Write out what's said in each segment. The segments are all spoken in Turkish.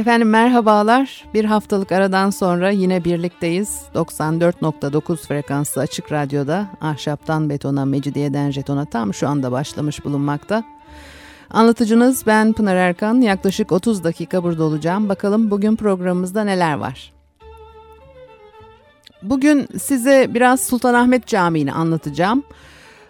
Efendim merhabalar. Bir haftalık aradan sonra yine birlikteyiz. 94.9 frekanslı açık radyoda ahşaptan betona, mecidiyeden jetona tam şu anda başlamış bulunmakta. Anlatıcınız ben Pınar Erkan. Yaklaşık 30 dakika burada olacağım. Bakalım bugün programımızda neler var. Bugün size biraz Sultanahmet Camii'ni anlatacağım.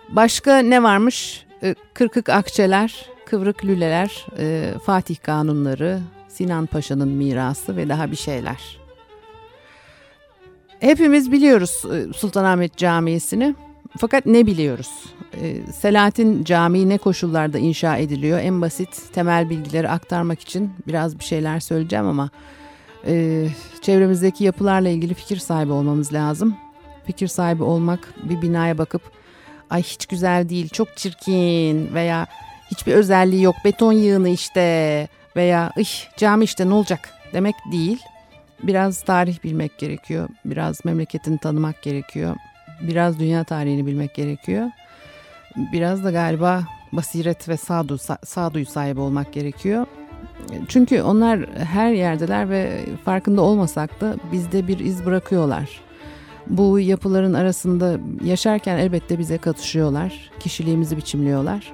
Başka ne varmış? Ee, kırkık akçeler, kıvrık lüleler, e, Fatih kanunları, Sinan Paşa'nın mirası ve daha bir şeyler. Hepimiz biliyoruz e, Sultanahmet Camii'sini. Fakat ne biliyoruz? E, Selahattin Camii ne koşullarda inşa ediliyor? En basit temel bilgileri aktarmak için biraz bir şeyler söyleyeceğim ama e, çevremizdeki yapılarla ilgili fikir sahibi olmamız lazım. Fikir sahibi olmak bir binaya bakıp ay hiç güzel değil, çok çirkin veya hiçbir özelliği yok, beton yığını işte veya ih cami işte ne olacak demek değil. Biraz tarih bilmek gerekiyor, biraz memleketini tanımak gerekiyor, biraz dünya tarihini bilmek gerekiyor. Biraz da galiba basiret ve sağdu, sağduyu sahibi olmak gerekiyor. Çünkü onlar her yerdeler ve farkında olmasak da bizde bir iz bırakıyorlar. Bu yapıların arasında yaşarken elbette bize katışıyorlar, kişiliğimizi biçimliyorlar.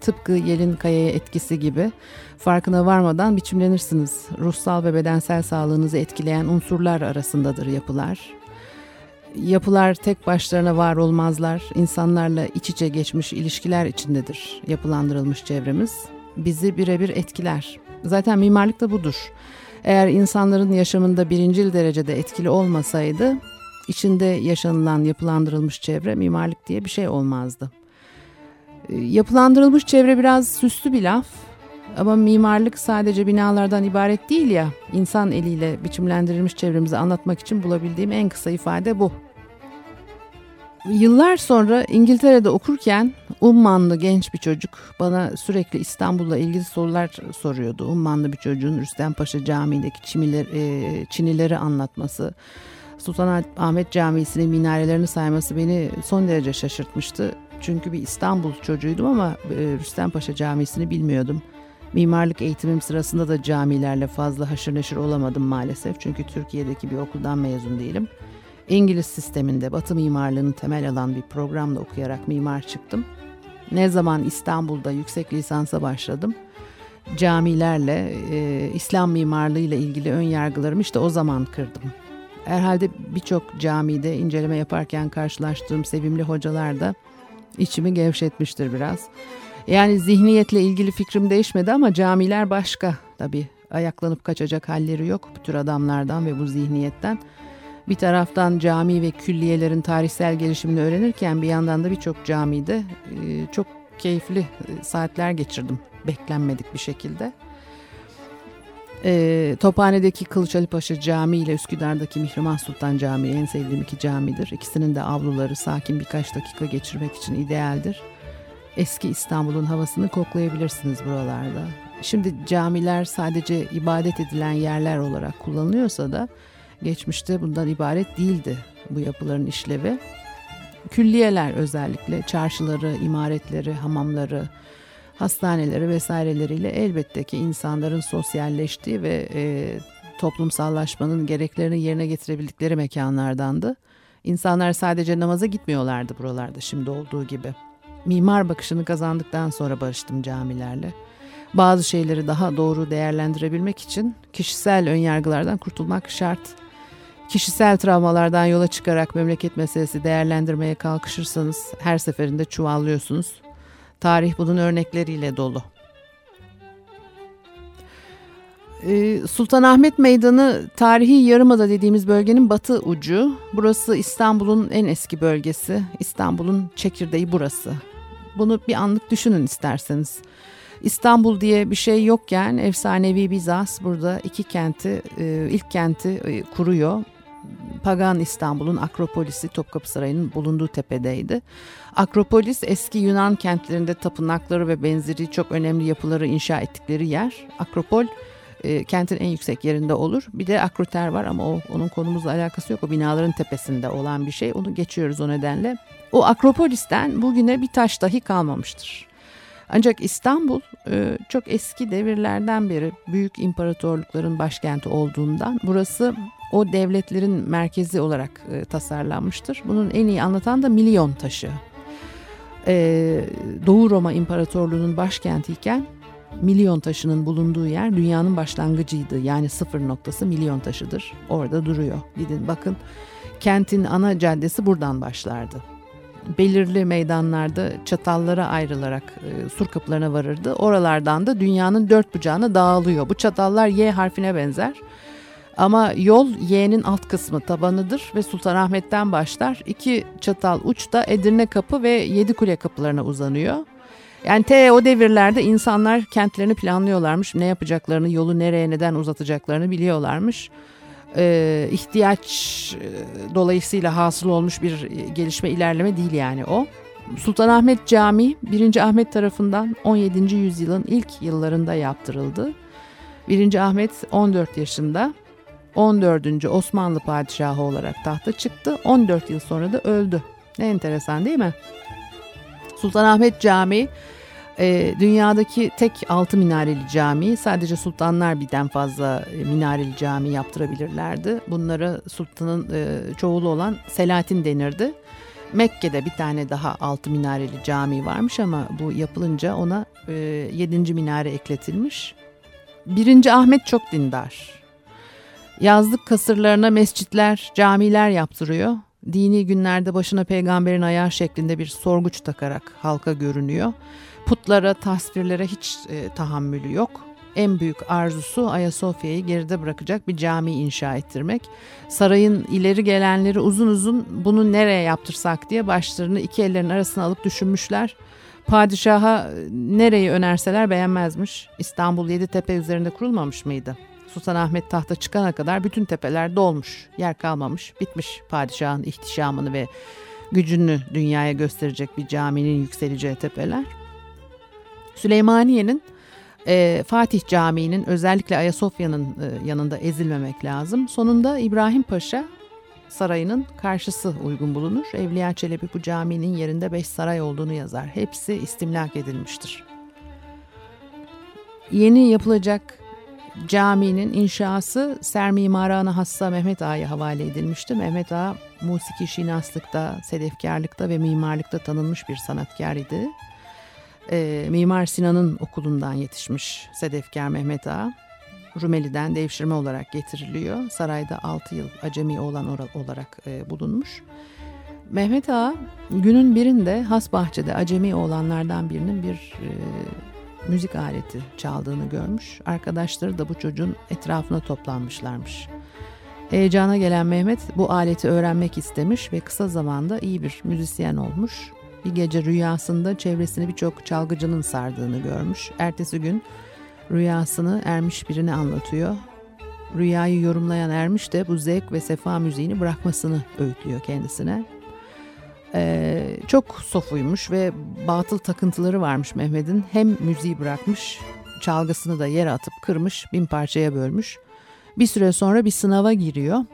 Tıpkı yelin kayaya etkisi gibi farkına varmadan biçimlenirsiniz. Ruhsal ve bedensel sağlığınızı etkileyen unsurlar arasındadır yapılar. Yapılar tek başlarına var olmazlar. İnsanlarla iç içe geçmiş ilişkiler içindedir yapılandırılmış çevremiz. Bizi birebir etkiler. Zaten mimarlık da budur. Eğer insanların yaşamında birincil derecede etkili olmasaydı içinde yaşanılan yapılandırılmış çevre mimarlık diye bir şey olmazdı. Yapılandırılmış çevre biraz süslü bir laf ama mimarlık sadece binalardan ibaret değil ya. İnsan eliyle biçimlendirilmiş çevremizi anlatmak için bulabildiğim en kısa ifade bu. Yıllar sonra İngiltere'de okurken Ummanlı genç bir çocuk bana sürekli İstanbul'la ilgili sorular soruyordu. Ummanlı bir çocuğun Rüstem Paşa Camii'ndeki çimiler, e, çinileri anlatması, Sultanahmet Camii'sinin minarelerini sayması beni son derece şaşırtmıştı. Çünkü bir İstanbul çocuğuydum ama e, Rüstem Paşa Camii'sini bilmiyordum. Mimarlık eğitimim sırasında da camilerle fazla haşır neşir olamadım maalesef. Çünkü Türkiye'deki bir okuldan mezun değilim. İngiliz sisteminde Batı mimarlığını temel alan bir programla okuyarak mimar çıktım. Ne zaman İstanbul'da yüksek lisansa başladım. Camilerle, e, İslam mimarlığıyla ilgili ön yargılarımı işte o zaman kırdım. Herhalde birçok camide inceleme yaparken karşılaştığım sevimli hocalar da içimi gevşetmiştir biraz. Yani zihniyetle ilgili fikrim değişmedi ama camiler başka. Tabii ayaklanıp kaçacak halleri yok bu tür adamlardan ve bu zihniyetten. Bir taraftan cami ve külliyelerin tarihsel gelişimini öğrenirken bir yandan da birçok camide e, çok keyifli e, saatler geçirdim beklenmedik bir şekilde. E, Tophane'deki Kılıç Ali Paşa Camii ile Üsküdar'daki Mihrimah Sultan Camii en sevdiğim iki camidir. İkisinin de avluları sakin birkaç dakika geçirmek için idealdir. Eski İstanbul'un havasını koklayabilirsiniz buralarda. Şimdi camiler sadece ibadet edilen yerler olarak kullanılıyorsa da geçmişte bundan ibaret değildi bu yapıların işlevi. Külliyeler özellikle çarşıları, imaretleri, hamamları, hastaneleri vesaireleriyle elbette ki insanların sosyalleştiği ve e, toplumsallaşmanın gereklerini yerine getirebildikleri mekanlardandı. İnsanlar sadece namaza gitmiyorlardı buralarda şimdi olduğu gibi. Mimar bakışını kazandıktan sonra barıştım camilerle. Bazı şeyleri daha doğru değerlendirebilmek için kişisel önyargılardan kurtulmak şart. Kişisel travmalardan yola çıkarak memleket meselesi değerlendirmeye kalkışırsanız her seferinde çuvallıyorsunuz. Tarih bunun örnekleriyle dolu. Ee, Sultanahmet Meydanı tarihi yarımada dediğimiz bölgenin batı ucu. Burası İstanbul'un en eski bölgesi. İstanbul'un çekirdeği burası. Bunu bir anlık düşünün isterseniz. İstanbul diye bir şey yokken efsanevi Bizans burada iki kenti, e, ilk kenti e, kuruyor. Pagan İstanbul'un Akropolis'i Topkapı Sarayı'nın bulunduğu tepedeydi. Akropolis eski Yunan kentlerinde tapınakları ve benzeri çok önemli yapıları inşa ettikleri yer. Akropol e, kentin en yüksek yerinde olur. Bir de akroter var ama o onun konumuzla alakası yok. O binaların tepesinde olan bir şey. Onu geçiyoruz o nedenle. O Akropolis'ten bugüne bir taş dahi kalmamıştır. Ancak İstanbul e, çok eski devirlerden beri büyük imparatorlukların başkenti olduğundan burası o devletlerin merkezi olarak e, tasarlanmıştır. Bunun en iyi anlatan da milyon taşı. E, Doğu Roma İmparatorluğu'nun başkentiyken milyon taşının bulunduğu yer dünyanın başlangıcıydı. Yani sıfır noktası milyon taşıdır. Orada duruyor. Gidin bakın kentin ana caddesi buradan başlardı belirli meydanlarda çatallara ayrılarak e, sur kapılarına varırdı. Oralardan da dünyanın dört bucağına dağılıyor. Bu çatallar Y harfine benzer. Ama yol Y'nin alt kısmı tabanıdır ve Sultanahmet'ten başlar. İki çatal uçta Edirne Kapı ve Yedikule kapılarına uzanıyor. Yani te o devirlerde insanlar kentlerini planlıyorlarmış. Ne yapacaklarını, yolu nereye neden uzatacaklarını biliyorlarmış e, ihtiyaç e, dolayısıyla hasıl olmuş bir gelişme ilerleme değil yani o. Sultanahmet Camii 1. Ahmet tarafından 17. yüzyılın ilk yıllarında yaptırıldı. 1. Ahmet 14 yaşında 14. Osmanlı padişahı olarak tahta çıktı. 14 yıl sonra da öldü. Ne enteresan değil mi? Sultanahmet Camii e, dünyadaki tek altı minareli cami sadece sultanlar birden fazla e, minareli cami yaptırabilirlerdi. Bunlara sultanın e, çoğulu olan Selahattin denirdi. Mekke'de bir tane daha altı minareli cami varmış ama bu yapılınca ona yedinci minare ekletilmiş. Birinci Ahmet çok dindar. Yazlık kasırlarına mescitler, camiler yaptırıyor. Dini günlerde başına peygamberin ayağı şeklinde bir sorguç takarak halka görünüyor. Putlara, tasvirlere hiç e, tahammülü yok. En büyük arzusu Ayasofya'yı geride bırakacak bir cami inşa ettirmek. Sarayın ileri gelenleri uzun uzun bunu nereye yaptırsak diye başlarını iki ellerin arasına alıp düşünmüşler. Padişaha e, nereyi önerseler beğenmezmiş. İstanbul Yeditepe üzerinde kurulmamış mıydı? Sultanahmet tahta çıkana kadar bütün tepeler dolmuş, yer kalmamış, bitmiş padişahın ihtişamını ve gücünü dünyaya gösterecek bir caminin yükseleceği tepeler. Süleymaniye'nin e, Fatih Camii'nin özellikle Ayasofya'nın e, yanında ezilmemek lazım. Sonunda İbrahim Paşa sarayının karşısı uygun bulunur. Evliya Çelebi bu caminin yerinde beş saray olduğunu yazar. Hepsi istimlak edilmiştir. Yeni yapılacak caminin inşası Ser Mimarı Hassa Mehmet Ağa'ya havale edilmişti. Mehmet Ağa musiki şinaslıkta, sedefkarlıkta ve mimarlıkta tanınmış bir sanatkar idi e, Mimar Sinan'ın okulundan yetişmiş Sedefkar Mehmet Ağa. Rumeli'den devşirme olarak getiriliyor. Sarayda 6 yıl acemi olan olarak e, bulunmuş. Mehmet Ağa günün birinde has bahçede acemi olanlardan birinin bir e, müzik aleti çaldığını görmüş. Arkadaşları da bu çocuğun etrafına toplanmışlarmış. Heyecana gelen Mehmet bu aleti öğrenmek istemiş ve kısa zamanda iyi bir müzisyen olmuş. Bir gece rüyasında çevresini birçok çalgıcının sardığını görmüş. Ertesi gün rüyasını Ermiş birine anlatıyor. Rüyayı yorumlayan Ermiş de bu zevk ve sefa müziğini bırakmasını öğütlüyor kendisine. Ee, çok sofuymuş ve batıl takıntıları varmış Mehmet'in. Hem müziği bırakmış, çalgısını da yere atıp kırmış, bin parçaya bölmüş. Bir süre sonra bir sınava giriyor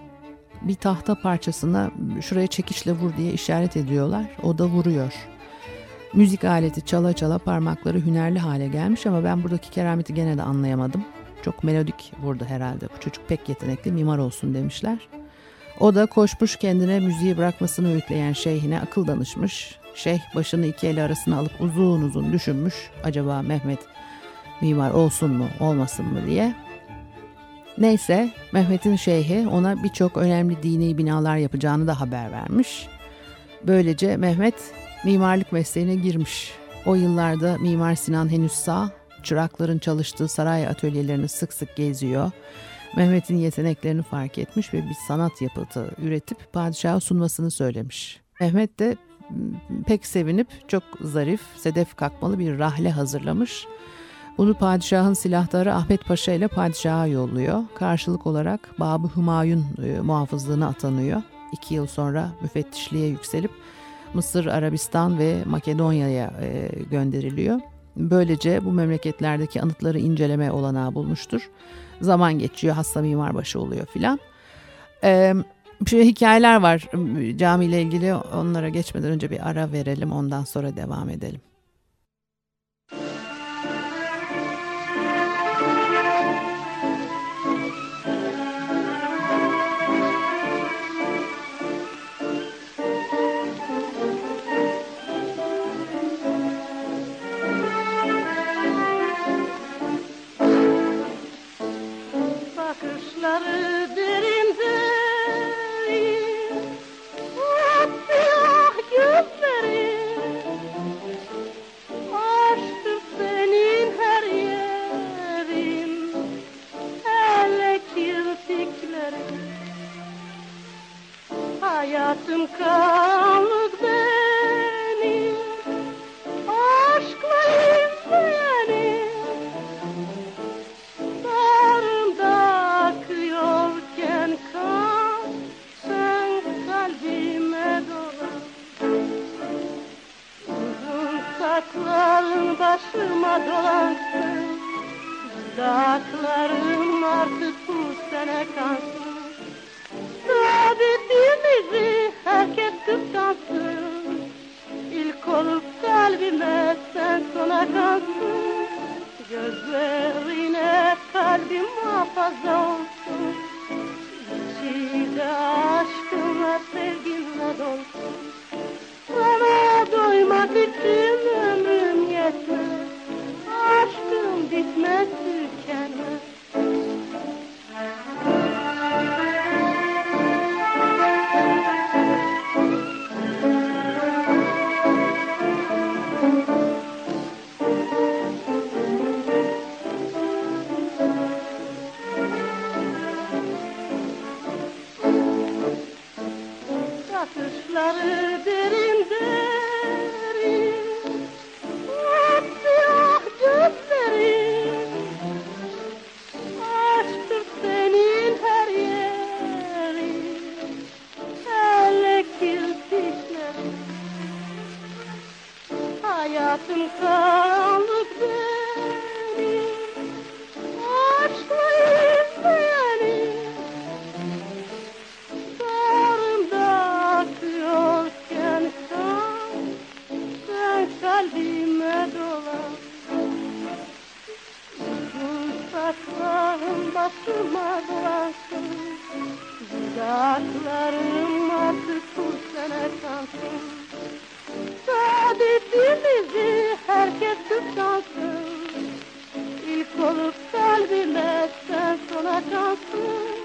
bir tahta parçasına şuraya çekiçle vur diye işaret ediyorlar. O da vuruyor. Müzik aleti çala çala parmakları hünerli hale gelmiş ama ben buradaki kerameti gene de anlayamadım. Çok melodik vurdu herhalde. Bu çocuk pek yetenekli mimar olsun demişler. O da koşmuş kendine müziği bırakmasını öğütleyen şeyhine akıl danışmış. Şeyh başını iki eli arasına alıp uzun uzun düşünmüş. Acaba Mehmet mimar olsun mu olmasın mı diye. Neyse Mehmet'in şeyhi ona birçok önemli dini binalar yapacağını da haber vermiş. Böylece Mehmet mimarlık mesleğine girmiş. O yıllarda Mimar Sinan henüz sağ, çırakların çalıştığı saray atölyelerini sık sık geziyor. Mehmet'in yeteneklerini fark etmiş ve bir sanat yapıtı üretip padişaha sunmasını söylemiş. Mehmet de pek sevinip çok zarif, sedef kakmalı bir rahle hazırlamış Bunu padişahın silahları Ahmet Paşa ile padişaha yolluyor. Karşılık olarak Babı Hümayun e, muhafızlığına atanıyor. İki yıl sonra müfettişliğe yükselip Mısır, Arabistan ve Makedonya'ya e, gönderiliyor. Böylece bu memleketlerdeki anıtları inceleme olanağı bulmuştur. Zaman geçiyor, hasta mimarbaşı oluyor filan. Ee, şey, hikayeler var camiyle ilgili onlara geçmeden önce bir ara verelim ondan sonra devam edelim. yalansın Dudaklarım artık bu sene kansın Sabitimizi herkes kıskansın. İlk olup kalbime sen sona kalsın Gözlerine kalbim muhafaza olsun. İçinde aşkımla sevginle dolsun. Sana doymak için ömrüm yetmez bitmez tükenmez Toprağım basıma bulasın Dudaklarım artık bu sene kalsın. Saadetimizi herkes kutlansın. İlk olup kalbime sen sonacaksın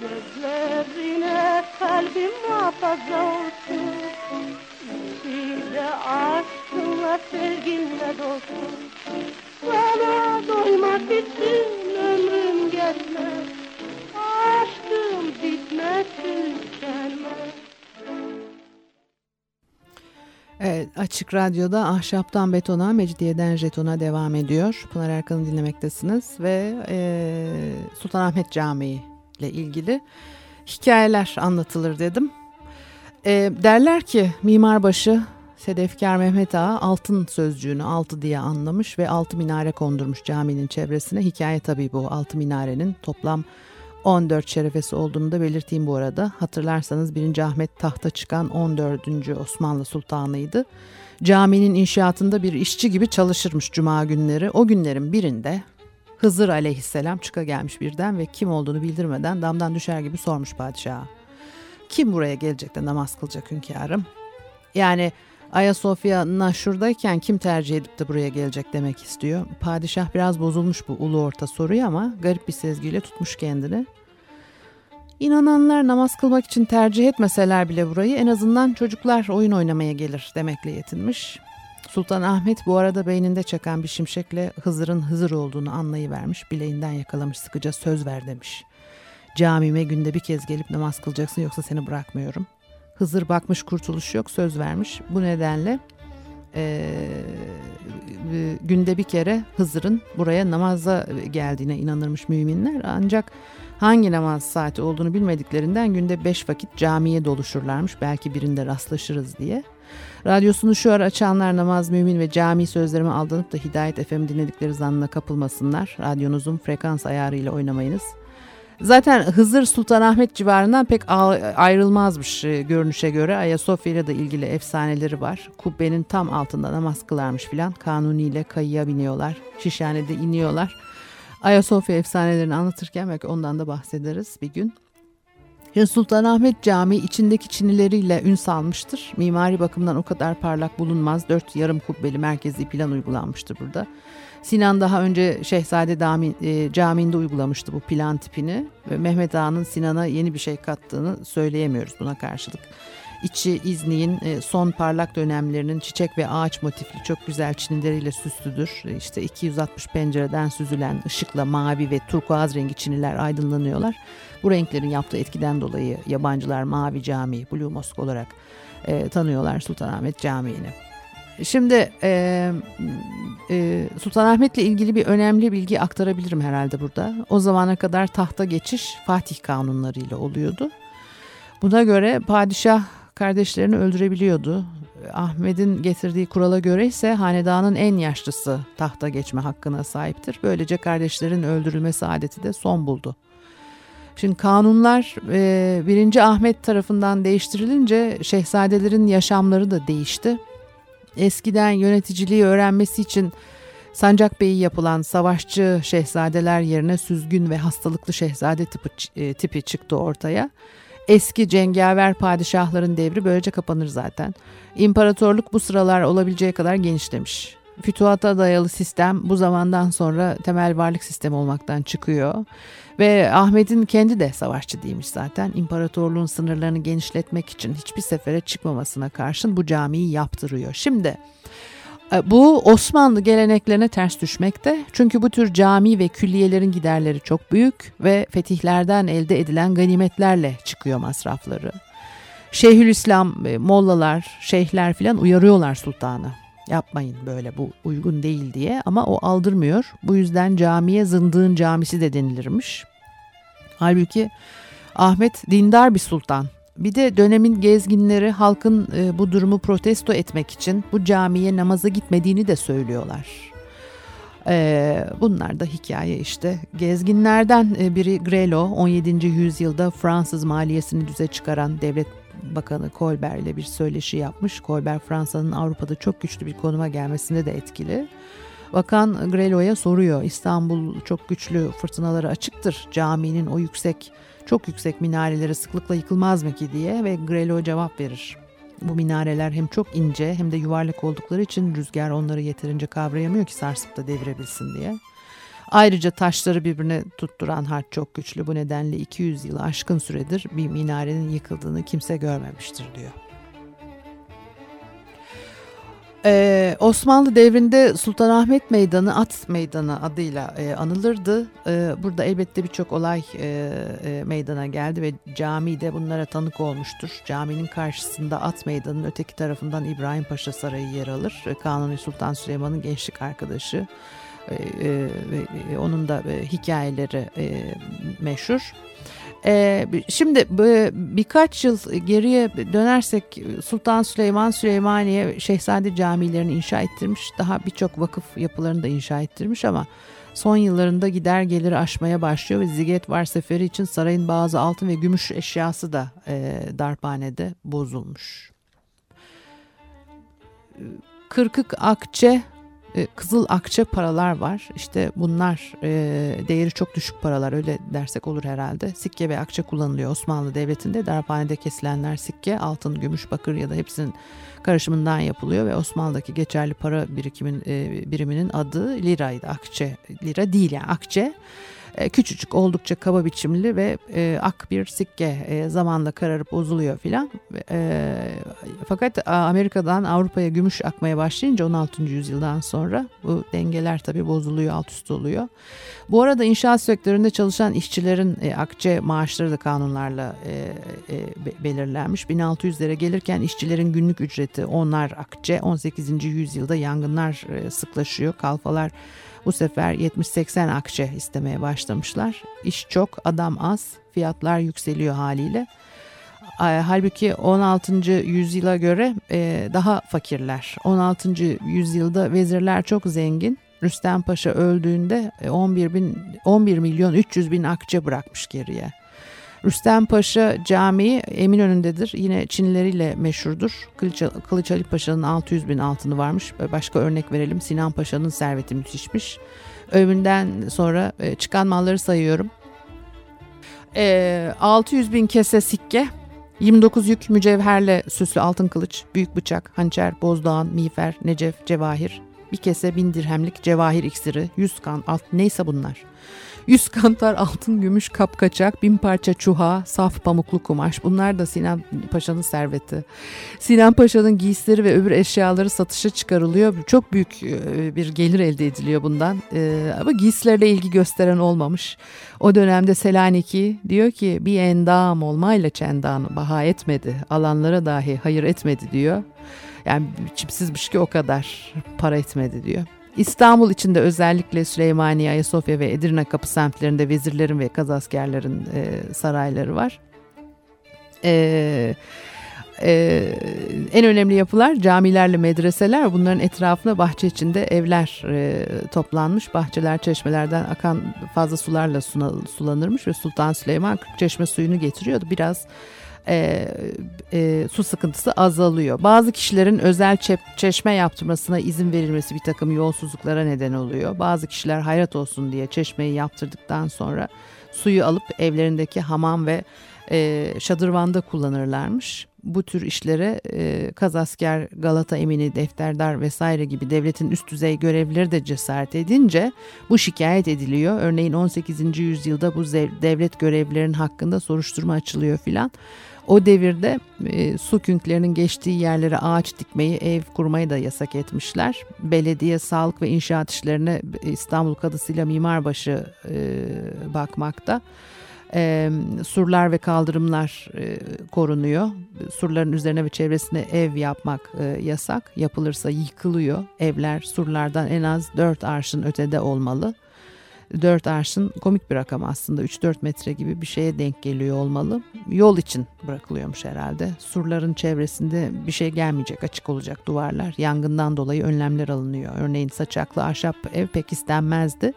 Gözlerine kalbim muhafaza olsun. İçinde aşkınla sevginle dolsun. Sana doymak için Açık Radyo'da Ahşaptan Betona, Mecidiyeden Jeton'a devam ediyor. Pınar Erkan'ı dinlemektesiniz ve e, Sultanahmet Camii ile ilgili hikayeler anlatılır dedim. E, derler ki mimarbaşı Sedefkar Mehmet Ağa altın sözcüğünü altı diye anlamış ve altı minare kondurmuş caminin çevresine. Hikaye tabii bu altı minarenin toplam 14 şerefesi olduğunu da belirteyim bu arada. Hatırlarsanız 1. Ahmet tahta çıkan 14. Osmanlı Sultanıydı. Caminin inşaatında bir işçi gibi çalışırmış cuma günleri. O günlerin birinde Hızır aleyhisselam çıka gelmiş birden ve kim olduğunu bildirmeden damdan düşer gibi sormuş padişaha. Kim buraya gelecek de namaz kılacak hünkârım? Yani Ayasofya Naşur'dayken kim tercih edip de buraya gelecek demek istiyor. Padişah biraz bozulmuş bu ulu orta soruyu ama garip bir sezgiyle tutmuş kendini. İnananlar namaz kılmak için tercih etmeseler bile burayı en azından çocuklar oyun oynamaya gelir demekle yetinmiş. Sultan Ahmet bu arada beyninde çakan bir şimşekle Hızır'ın Hızır olduğunu anlayıvermiş. Bileğinden yakalamış sıkıca söz ver demiş. Camime günde bir kez gelip namaz kılacaksın yoksa seni bırakmıyorum. Hızır bakmış kurtuluş yok söz vermiş. Bu nedenle e, günde bir kere Hızır'ın buraya namaza geldiğine inanırmış müminler. Ancak hangi namaz saati olduğunu bilmediklerinden günde beş vakit camiye doluşurlarmış. Belki birinde rastlaşırız diye. Radyosunu şu ara açanlar namaz, mümin ve cami sözlerime aldanıp da Hidayet FM dinledikleri zannına kapılmasınlar. Radyonuzun frekans ayarıyla oynamayınız. Zaten Hızır Sultanahmet civarından pek ayrılmazmış e, görünüşe göre. Ayasofya ile de ilgili efsaneleri var. Kubbenin tam altında namaz kılarmış filan. Kanuni ile kayıya biniyorlar. Şişhane'de iniyorlar. Ayasofya efsanelerini anlatırken belki ondan da bahsederiz bir gün. Sultanahmet Camii içindeki çinileriyle ün salmıştır. Mimari bakımdan o kadar parlak bulunmaz. Dört yarım kubbeli merkezi plan uygulanmıştır burada. Sinan daha önce Şehzade Dami, e, Camii'nde uygulamıştı bu plan tipini. Ve Mehmet Ağa'nın Sinan'a yeni bir şey kattığını söyleyemiyoruz buna karşılık. İçi İznik'in e, son parlak dönemlerinin çiçek ve ağaç motifli çok güzel çinileriyle süslüdür. E, işte 260 pencereden süzülen ışıkla mavi ve turkuaz rengi çiniler aydınlanıyorlar. Bu renklerin yaptığı etkiden dolayı yabancılar Mavi Camii, Blue Mosque olarak e, tanıyorlar Sultanahmet Camii'ni. Şimdi e, e, Sultanahmet'le ilgili bir önemli bilgi aktarabilirim herhalde burada. O zamana kadar tahta geçiş Fatih kanunlarıyla oluyordu. Buna göre padişah kardeşlerini öldürebiliyordu. Ahmet'in getirdiği kurala göre ise hanedanın en yaşlısı tahta geçme hakkına sahiptir. Böylece kardeşlerin öldürülmesi adeti de son buldu. Şimdi kanunlar e, 1. Ahmet tarafından değiştirilince şehzadelerin yaşamları da değişti. Eskiden yöneticiliği öğrenmesi için Sancak Bey'i yapılan savaşçı şehzadeler yerine süzgün ve hastalıklı şehzade tipi, e, tipi çıktı ortaya. Eski cengaver padişahların devri böylece kapanır zaten. İmparatorluk bu sıralar olabileceği kadar genişlemiş. Fütuhata dayalı sistem bu zamandan sonra temel varlık sistemi olmaktan çıkıyor. Ve Ahmet'in kendi de savaşçı değilmiş zaten. İmparatorluğun sınırlarını genişletmek için hiçbir sefere çıkmamasına karşın bu camiyi yaptırıyor. Şimdi e, bu Osmanlı geleneklerine ters düşmekte. Çünkü bu tür cami ve külliyelerin giderleri çok büyük ve fetihlerden elde edilen ganimetlerle çıkıyor masrafları. Şeyhülislam, e, mollalar, şeyhler filan uyarıyorlar sultanı. Yapmayın böyle bu uygun değil diye ama o aldırmıyor. Bu yüzden camiye zındığın camisi de denilirmiş. Halbuki Ahmet dindar bir sultan. Bir de dönemin gezginleri halkın e, bu durumu protesto etmek için bu camiye namaza gitmediğini de söylüyorlar. E, bunlar da hikaye işte. Gezginlerden e, biri Grelo 17. yüzyılda Fransız maliyesini düze çıkaran devlet bakanı Colbert ile bir söyleşi yapmış. Colbert Fransa'nın Avrupa'da çok güçlü bir konuma gelmesinde de etkili. Bakan Grelo'ya soruyor İstanbul çok güçlü fırtınaları açıktır. Caminin o yüksek çok yüksek minareleri sıklıkla yıkılmaz mı ki diye ve Grelo cevap verir. Bu minareler hem çok ince hem de yuvarlak oldukları için rüzgar onları yeterince kavrayamıyor ki sarsıp da devirebilsin diye. Ayrıca taşları birbirine tutturan harç çok güçlü. Bu nedenle 200 yılı aşkın süredir bir minarenin yıkıldığını kimse görmemiştir diyor. Ee, Osmanlı devrinde Sultanahmet Meydanı At Meydanı adıyla e, anılırdı. E, burada elbette birçok olay e, e, meydana geldi ve cami de bunlara tanık olmuştur. Caminin karşısında At Meydanı'nın öteki tarafından İbrahim Paşa Sarayı yer alır. Kanuni Sultan Süleyman'ın gençlik arkadaşı. E, e, onun da e, hikayeleri e, meşhur. Ee, şimdi birkaç yıl geriye dönersek Sultan Süleyman Süleymaniye Şehzade camilerini inşa ettirmiş. Daha birçok vakıf yapılarını da inşa ettirmiş ama son yıllarında gider geliri aşmaya başlıyor ve Ziget var seferi için sarayın bazı altın ve gümüş eşyası da e, darphanede bozulmuş. Kırkık Akçe e, kızıl akçe paralar var. İşte bunlar e, değeri çok düşük paralar öyle dersek olur herhalde. Sikke ve akçe kullanılıyor Osmanlı Devleti'nde. Darphanede kesilenler sikke, altın, gümüş, bakır ya da hepsinin karışımından yapılıyor ve Osmanlı'daki geçerli para birikimin e, biriminin adı liraydı. Akçe, lira değil yani akçe. E, küçücük oldukça kaba biçimli ve e, ak bir sikke e, zamanla kararıp bozuluyor filan. E, fakat Amerika'dan Avrupa'ya gümüş akmaya başlayınca 16. yüzyıldan sonra bu dengeler tabii bozuluyor, alt üst oluyor. Bu arada inşaat sektöründe çalışan işçilerin e, akçe maaşları da kanunlarla e, e, belirlenmiş. 1600'lere gelirken işçilerin günlük ücreti onlar akçe. 18. yüzyılda yangınlar e, sıklaşıyor, kalfalar bu sefer 70-80 akçe istemeye başlamışlar. İş çok, adam az, fiyatlar yükseliyor haliyle. Halbuki 16. yüzyıla göre e, daha fakirler. 16. yüzyılda vezirler çok zengin. Rüstem Paşa öldüğünde 11, e, bin, 11 milyon 300 bin akçe bırakmış geriye. Rüstem Paşa Camii Eminönü'ndedir. Yine Çinlileriyle meşhurdur. Kılıç, Kılıç Ali Paşa'nın 600 bin altını varmış. Başka örnek verelim. Sinan Paşa'nın serveti müthişmiş. Övünden sonra e, çıkan malları sayıyorum. E, 600 bin kese sikke, 29 yük mücevherle süslü altın kılıç, büyük bıçak, hançer, bozdağın, miğfer, necef, cevahir, bir kese bin dirhemlik cevahir iksiri, 100 kan, alt neyse bunlar. Yüz kantar altın gümüş kapkaçak, bin parça çuha, saf pamuklu kumaş. Bunlar da Sinan Paşa'nın serveti. Sinan Paşa'nın giysileri ve öbür eşyaları satışa çıkarılıyor. Çok büyük e, bir gelir elde ediliyor bundan. E, ama giysilerle ilgi gösteren olmamış. O dönemde Selanik'i diyor ki bir endam olmayla çendan baha etmedi. Alanlara dahi hayır etmedi diyor. Yani çipsizmiş ki o kadar para etmedi diyor. İstanbul içinde özellikle Süleymaniye, Ayasofya ve Edirne kapı semtlerinde vezirlerin ve kazaskerlerin e, sarayları var. E, e, en önemli yapılar camilerle medreseler. Bunların etrafına bahçe içinde evler e, toplanmış. Bahçeler çeşmelerden akan fazla sularla sulanırmış ve Sultan Süleyman çeşme suyunu getiriyordu. Biraz e, e, su sıkıntısı azalıyor. Bazı kişilerin özel çeşme yaptırmasına izin verilmesi bir takım yolsuzluklara neden oluyor. Bazı kişiler hayrat olsun diye çeşmeyi yaptırdıktan sonra suyu alıp evlerindeki hamam ve e, şadırvanda kullanırlarmış. Bu tür işlere e, kazasker, Galata emini, defterdar vesaire gibi devletin üst düzey görevlileri de cesaret edince bu şikayet ediliyor. Örneğin 18. yüzyılda bu devlet görevlilerinin hakkında soruşturma açılıyor filan. O devirde e, su künklerinin geçtiği yerlere ağaç dikmeyi, ev kurmayı da yasak etmişler. Belediye, sağlık ve inşaat işlerine İstanbul Kadısı ile Mimarbaşı e, bakmakta. E, surlar ve kaldırımlar e, korunuyor. Surların üzerine ve çevresine ev yapmak e, yasak. Yapılırsa yıkılıyor. Evler surlardan en az 4 arşın ötede olmalı. 4 arşın komik bir rakam aslında 3-4 metre gibi bir şeye denk geliyor olmalı. Yol için bırakılıyormuş herhalde. Surların çevresinde bir şey gelmeyecek açık olacak duvarlar. Yangından dolayı önlemler alınıyor. Örneğin saçaklı ahşap ev pek istenmezdi.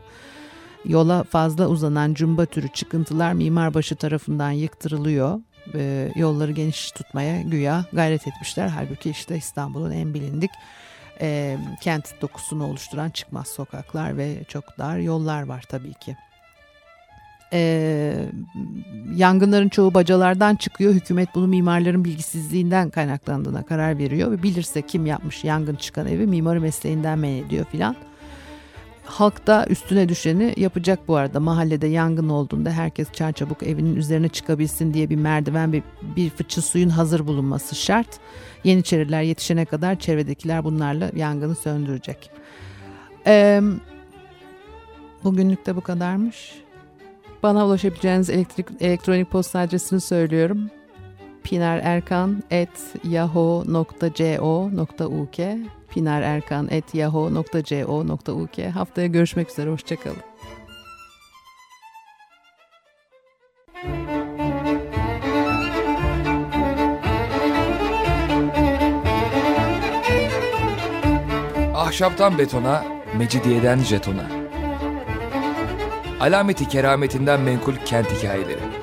Yola fazla uzanan cumba türü çıkıntılar mimarbaşı tarafından yıktırılıyor. E, yolları geniş tutmaya güya gayret etmişler. Halbuki işte İstanbul'un en bilindik e, kent dokusunu oluşturan çıkmaz sokaklar ve çok dar yollar var tabii ki. E, yangınların çoğu bacalardan çıkıyor. Hükümet bunu mimarların bilgisizliğinden kaynaklandığına karar veriyor ve bilirse kim yapmış yangın çıkan evi mimarı mesleğinden men ediyor filan. Halk da üstüne düşeni yapacak bu arada. Mahallede yangın olduğunda herkes çarçabuk evinin üzerine çıkabilsin diye bir merdiven bir, bir fıçı suyun hazır bulunması şart. Yeniçeriler yetişene kadar çevredekiler bunlarla yangını söndürecek. Ee, bugünlük de bu kadarmış. Bana ulaşabileceğiniz elektrik, elektronik posta adresini söylüyorum. pinarerkan.yahoo.co.uk pinarerkan.yahoo.co.uk Haftaya görüşmek üzere, hoşçakalın. Ahşaptan betona, mecidiyeden jetona. Alameti kerametinden menkul kent hikayeleri.